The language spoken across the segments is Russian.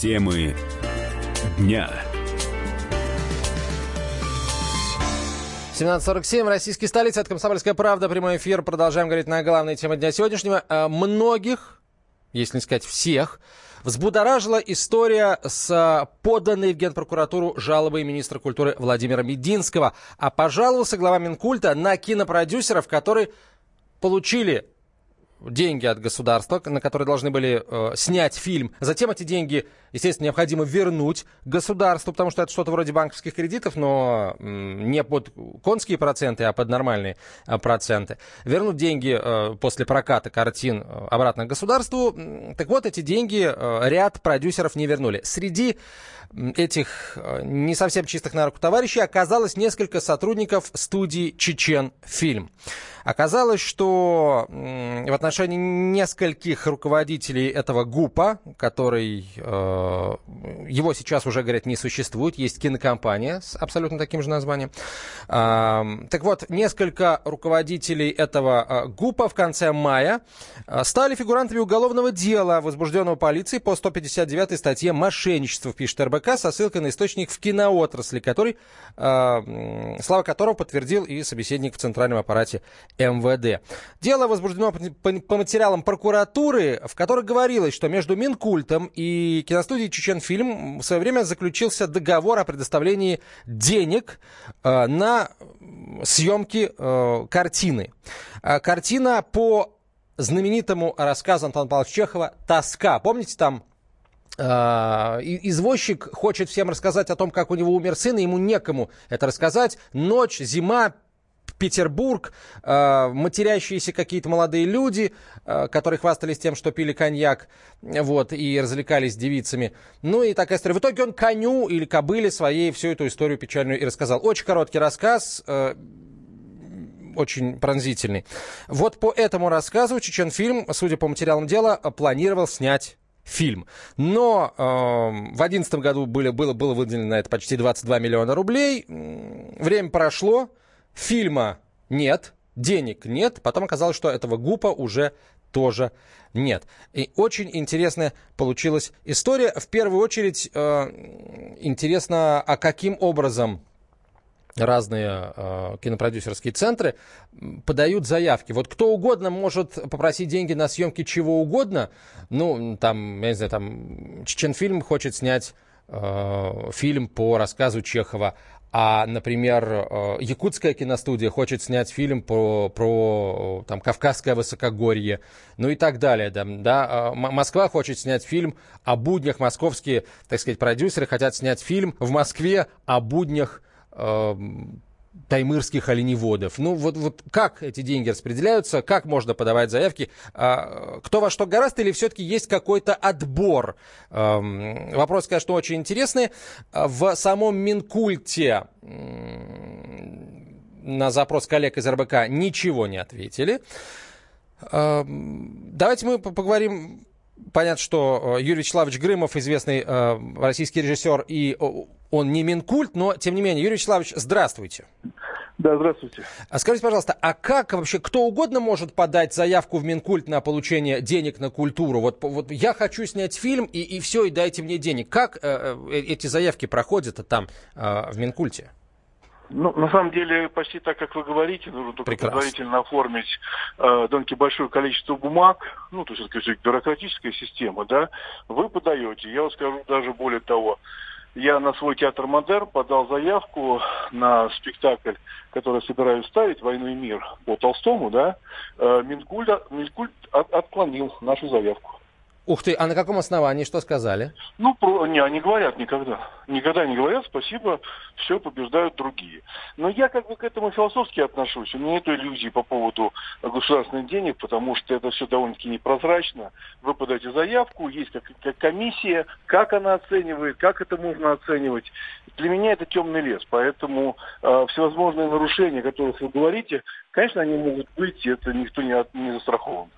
Темы дня. 17.47, российские столицы, это «Комсомольская правда», прямой эфир. Продолжаем говорить на главные темы дня сегодняшнего. А, многих, если не сказать всех, взбудоражила история с поданной в Генпрокуратуру жалобой министра культуры Владимира Мединского. А пожаловался глава Минкульта на кинопродюсеров, которые получили деньги от государства, на которые должны были э, снять фильм. Затем эти деньги, естественно, необходимо вернуть государству, потому что это что-то вроде банковских кредитов, но э, не под конские проценты, а под нормальные э, проценты. Вернуть деньги э, после проката картин э, обратно государству. Так вот, эти деньги э, ряд продюсеров не вернули. Среди этих э, не совсем чистых на руку товарищей оказалось несколько сотрудников студии «Чечен Фильм». Оказалось, что в отношении нескольких руководителей этого ГУПа, который, э, его сейчас уже, говорят, не существует, есть кинокомпания с абсолютно таким же названием. Э, так вот, несколько руководителей этого э, ГУПа в конце мая э, стали фигурантами уголовного дела, возбужденного полицией по 159 статье «Мошенничество», пишет РБК, со ссылкой на источник в киноотрасли, который, э, слава которого подтвердил и собеседник в центральном аппарате МВД. Дело возбуждено по материалам прокуратуры, в которых говорилось, что между Минкультом и киностудией «Чеченфильм» в свое время заключился договор о предоставлении денег э, на съемки э, картины. Э, картина по знаменитому рассказу Антона Павловича Чехова «Тоска». Помните, там извозчик хочет всем рассказать о том, как у него умер сын, и ему некому это рассказать. Ночь, зима, Петербург, э, матерящиеся какие-то молодые люди, э, которые хвастались тем, что пили коньяк, вот, и развлекались девицами. Ну и такая история. В итоге он коню или кобыле своей всю эту историю печальную и рассказал. Очень короткий рассказ, э, очень пронзительный. Вот по этому рассказу Чечен-фильм, судя по материалам дела, планировал снять фильм. Но э, в 2011 году были, было, было выделено на это почти 22 миллиона рублей. Время прошло, Фильма нет, денег нет. Потом оказалось, что этого ГУПа уже тоже нет. И очень интересная получилась история. В первую очередь э, интересно, а каким образом разные э, кинопродюсерские центры подают заявки. Вот кто угодно может попросить деньги на съемки чего угодно. Ну, там, я не знаю, там Чеченфильм хочет снять э, фильм по рассказу Чехова а, например, э, якутская киностудия хочет снять фильм про, про там, Кавказское высокогорье, ну и так далее. Да, да. А, Москва хочет снять фильм о буднях, московские, так сказать, продюсеры хотят снять фильм в Москве о буднях э, таймырских оленеводов. Ну вот, вот как эти деньги распределяются, как можно подавать заявки, а, кто во что гораст или все-таки есть какой-то отбор? Эм, вопрос, конечно, очень интересный. В самом Минкульте на запрос коллег из РБК ничего не ответили. Эм, давайте мы поговорим Понятно, что э, Юрий Вячеславович Грымов, известный э, российский режиссер, и он не Минкульт, но тем не менее. Юрий Вячеславович, здравствуйте. Да, здравствуйте. А скажите, пожалуйста, а как вообще кто угодно может подать заявку в Минкульт на получение денег на культуру? Вот, вот я хочу снять фильм, и, и все, и дайте мне денег. Как э, э, эти заявки проходят там, э, в Минкульте? Ну, на самом деле, почти так, как вы говорите, нужно только Прекрасно. предварительно оформить э, довольно большое количество бумаг, ну, то есть это бюрократическая система, да, вы подаете. Я вам скажу даже более того, я на свой театр Модерн подал заявку на спектакль, который собираюсь ставить «Войну и мир» по Толстому, да, э, Минкульт, Минкульт от, отклонил нашу заявку. Ух ты, а на каком основании, что сказали? Ну, про, не, они говорят никогда. Никогда не говорят спасибо, все побеждают другие. Но я как бы к этому философски отношусь. У меня нет иллюзий по поводу государственных денег, потому что это все довольно-таки непрозрачно. Вы подаете заявку, есть как, как комиссия, как она оценивает, как это можно оценивать. Для меня это темный лес, поэтому э, всевозможные нарушения, о которых вы говорите, конечно, они могут быть, это никто не, не застрахован.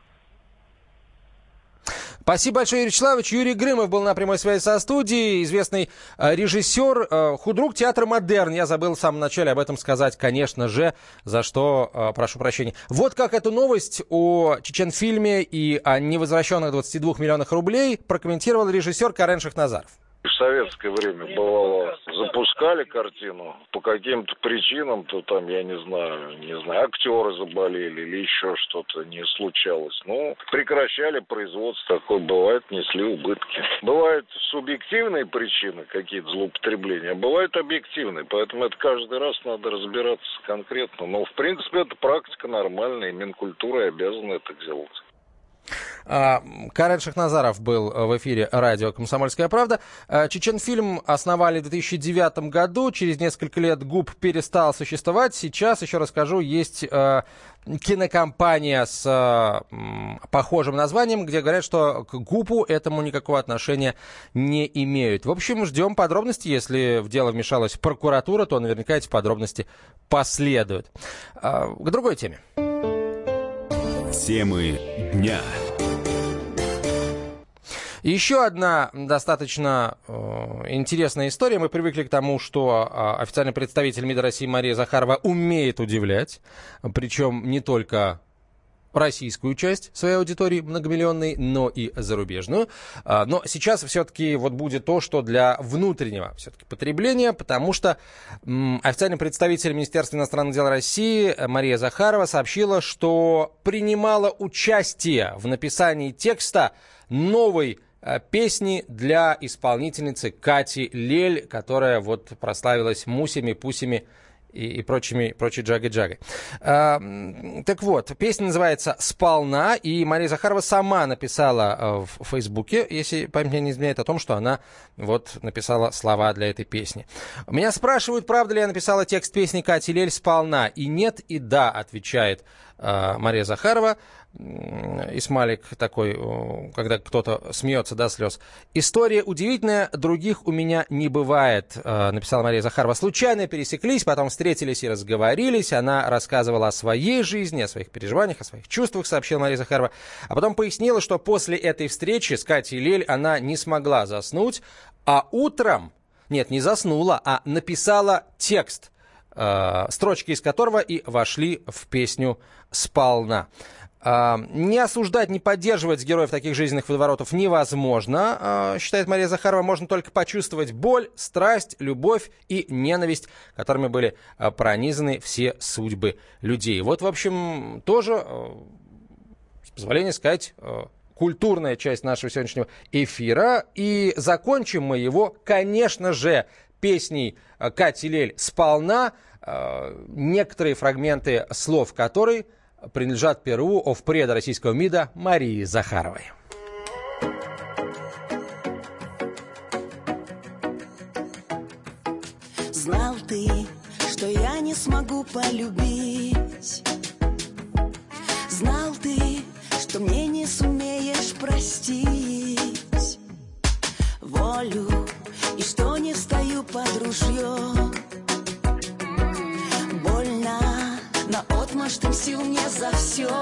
Спасибо большое, Юрий Вячеславович. Юрий Грымов был на прямой связи со студией, известный э, режиссер, э, худрук театра «Модерн». Я забыл в самом начале об этом сказать, конечно же, за что э, прошу прощения. Вот как эту новость о Чечен-фильме и о невозвращенных 22 миллионах рублей прокомментировал режиссер Карен Шахназаров в советское время бывало, запускали картину по каким-то причинам, то там, я не знаю, не знаю, актеры заболели или еще что-то не случалось. Ну, прекращали производство, такое бывает, несли убытки. Бывают субъективные причины, какие-то злоупотребления, а бывают объективные, поэтому это каждый раз надо разбираться конкретно. Но, в принципе, это практика нормальная, и Минкультура обязана это делать. А, Карен Шахназаров был в эфире радио «Комсомольская правда». А, Чечен-фильм основали в 2009 году. Через несколько лет ГУП перестал существовать. Сейчас, еще расскажу, есть а, кинокомпания с похожим названием, где говорят, что к ГУПу этому никакого отношения не имеют. В общем, ждем подробностей. Если в дело вмешалась прокуратура, то наверняка эти подробности последуют. К другой теме. Темы дня. Еще одна достаточно э, интересная история. Мы привыкли к тому, что э, официальный представитель МИДа России Мария Захарова умеет удивлять. Причем не только российскую часть своей аудитории многомиллионной, но и зарубежную. А, но сейчас все-таки вот будет то, что для внутреннего все-таки потребления, потому что официальный представитель Министерства иностранных дел России Мария Захарова сообщила, что принимала участие в написании текста новой Э, песни для исполнительницы Кати Лель, которая вот прославилась мусями, пусями и, и прочими, прочей джаги-джагой. А, так вот, песня называется «Сполна», и Мария Захарова сама написала э, в Фейсбуке, если память мне не изменяет, о том, что она вот написала слова для этой песни. Меня спрашивают, правда ли я написала текст песни Кати Лель «Сполна», и нет, и да, отвечает Мария Захарова. Исмалик такой, когда кто-то смеется до слез. История удивительная, других у меня не бывает, э, написала Мария Захарова. Случайно пересеклись, потом встретились и разговорились. Она рассказывала о своей жизни, о своих переживаниях, о своих чувствах, сообщила Мария Захарова. А потом пояснила, что после этой встречи с Катей Лель она не смогла заснуть, а утром, нет, не заснула, а написала текст, э, строчки из которого и вошли в песню «Сполна». А, не осуждать, не поддерживать героев таких жизненных водоворотов невозможно, а, считает Мария Захарова. Можно только почувствовать боль, страсть, любовь и ненависть, которыми были пронизаны все судьбы людей. Вот, в общем, тоже, с позволения сказать, культурная часть нашего сегодняшнего эфира. И закончим мы его, конечно же, песней Кати Лель «Сполна», некоторые фрагменты слов которой – принадлежат Перу овпреда российского МИДа Марии Захаровой. Знал ты, что я не смогу полюбить Знал ты, что мне не сумеешь простить встаю под ружье Отмашь ты сил мне за все